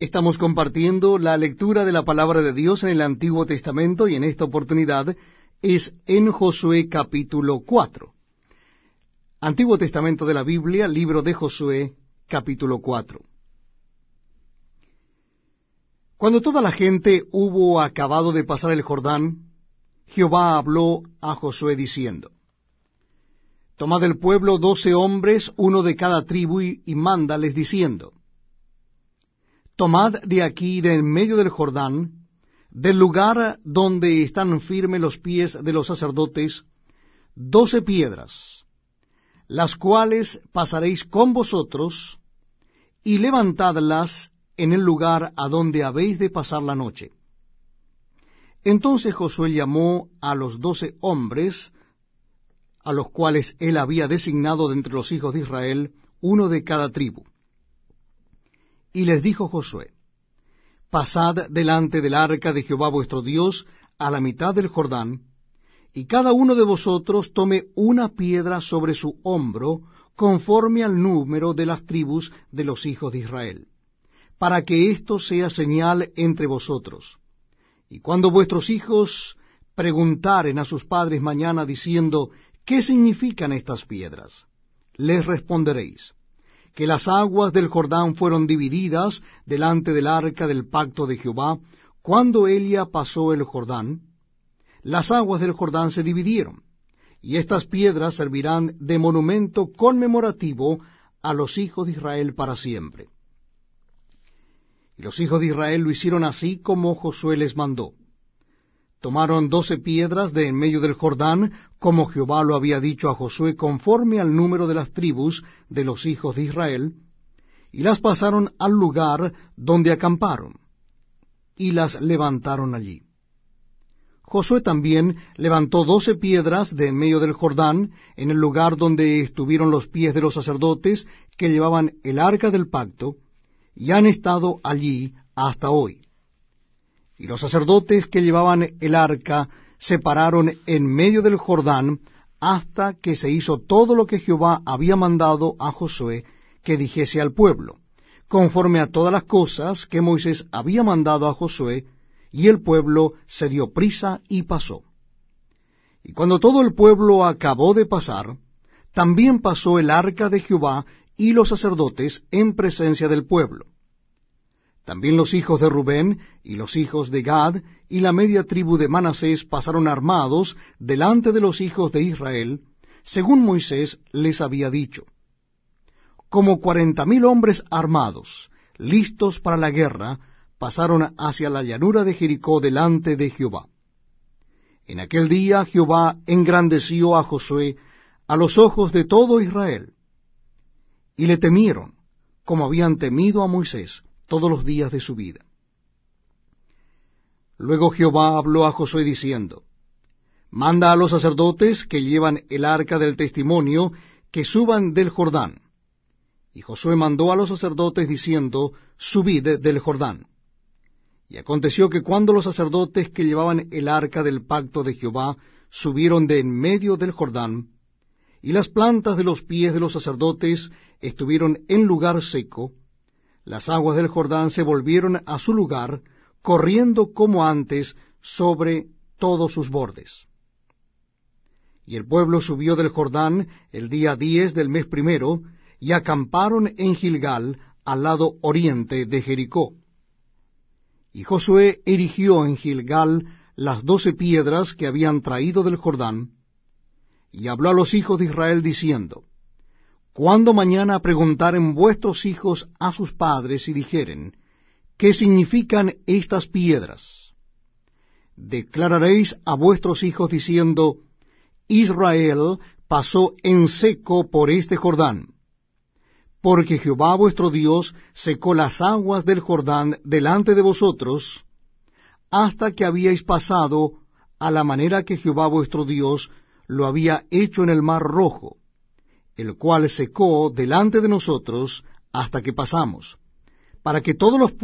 Estamos compartiendo la lectura de la palabra de Dios en el Antiguo Testamento y en esta oportunidad es en Josué capítulo 4. Antiguo Testamento de la Biblia, libro de Josué capítulo 4. Cuando toda la gente hubo acabado de pasar el Jordán, Jehová habló a Josué diciendo, Tomad del pueblo doce hombres, uno de cada tribu, y, y mándales diciendo, Tomad de aquí, de en medio del Jordán, del lugar donde están firmes los pies de los sacerdotes, doce piedras, las cuales pasaréis con vosotros, y levantadlas en el lugar a donde habéis de pasar la noche. Entonces Josué llamó a los doce hombres, a los cuales él había designado de entre los hijos de Israel, uno de cada tribu. Y les dijo Josué, Pasad delante del arca de Jehová vuestro Dios a la mitad del Jordán, y cada uno de vosotros tome una piedra sobre su hombro, conforme al número de las tribus de los hijos de Israel, para que esto sea señal entre vosotros. Y cuando vuestros hijos preguntaren a sus padres mañana diciendo, ¿qué significan estas piedras? Les responderéis, que las aguas del Jordán fueron divididas delante del arca del pacto de Jehová, cuando Elia pasó el Jordán, las aguas del Jordán se dividieron, y estas piedras servirán de monumento conmemorativo a los hijos de Israel para siempre. Y los hijos de Israel lo hicieron así como Josué les mandó. Tomaron doce piedras de en medio del Jordán, como Jehová lo había dicho a Josué, conforme al número de las tribus de los hijos de Israel, y las pasaron al lugar donde acamparon, y las levantaron allí. Josué también levantó doce piedras de en medio del Jordán, en el lugar donde estuvieron los pies de los sacerdotes que llevaban el arca del pacto, y han estado allí hasta hoy. Y los sacerdotes que llevaban el arca se pararon en medio del Jordán hasta que se hizo todo lo que Jehová había mandado a Josué que dijese al pueblo, conforme a todas las cosas que Moisés había mandado a Josué, y el pueblo se dio prisa y pasó. Y cuando todo el pueblo acabó de pasar, también pasó el arca de Jehová y los sacerdotes en presencia del pueblo. También los hijos de Rubén y los hijos de Gad y la media tribu de Manasés pasaron armados delante de los hijos de Israel, según Moisés les había dicho. Como cuarenta mil hombres armados, listos para la guerra, pasaron hacia la llanura de Jericó delante de Jehová. En aquel día Jehová engrandeció a Josué a los ojos de todo Israel, y le temieron, como habían temido a Moisés, todos los días de su vida. Luego Jehová habló a Josué diciendo, Manda a los sacerdotes que llevan el arca del testimonio que suban del Jordán. Y Josué mandó a los sacerdotes diciendo, Subid del Jordán. Y aconteció que cuando los sacerdotes que llevaban el arca del pacto de Jehová subieron de en medio del Jordán, y las plantas de los pies de los sacerdotes estuvieron en lugar seco, las aguas del Jordán se volvieron a su lugar, corriendo como antes sobre todos sus bordes. Y el pueblo subió del Jordán el día diez del mes primero, y acamparon en Gilgal, al lado oriente de Jericó. Y Josué erigió en Gilgal las doce piedras que habían traído del Jordán, y habló a los hijos de Israel diciendo, cuando mañana preguntaren vuestros hijos a sus padres y dijeren, ¿qué significan estas piedras? Declararéis a vuestros hijos diciendo, Israel pasó en seco por este Jordán, porque Jehová vuestro Dios secó las aguas del Jordán delante de vosotros, hasta que habíais pasado a la manera que Jehová vuestro Dios lo había hecho en el mar rojo, el cual secó delante de nosotros hasta que pasamos, para que todos los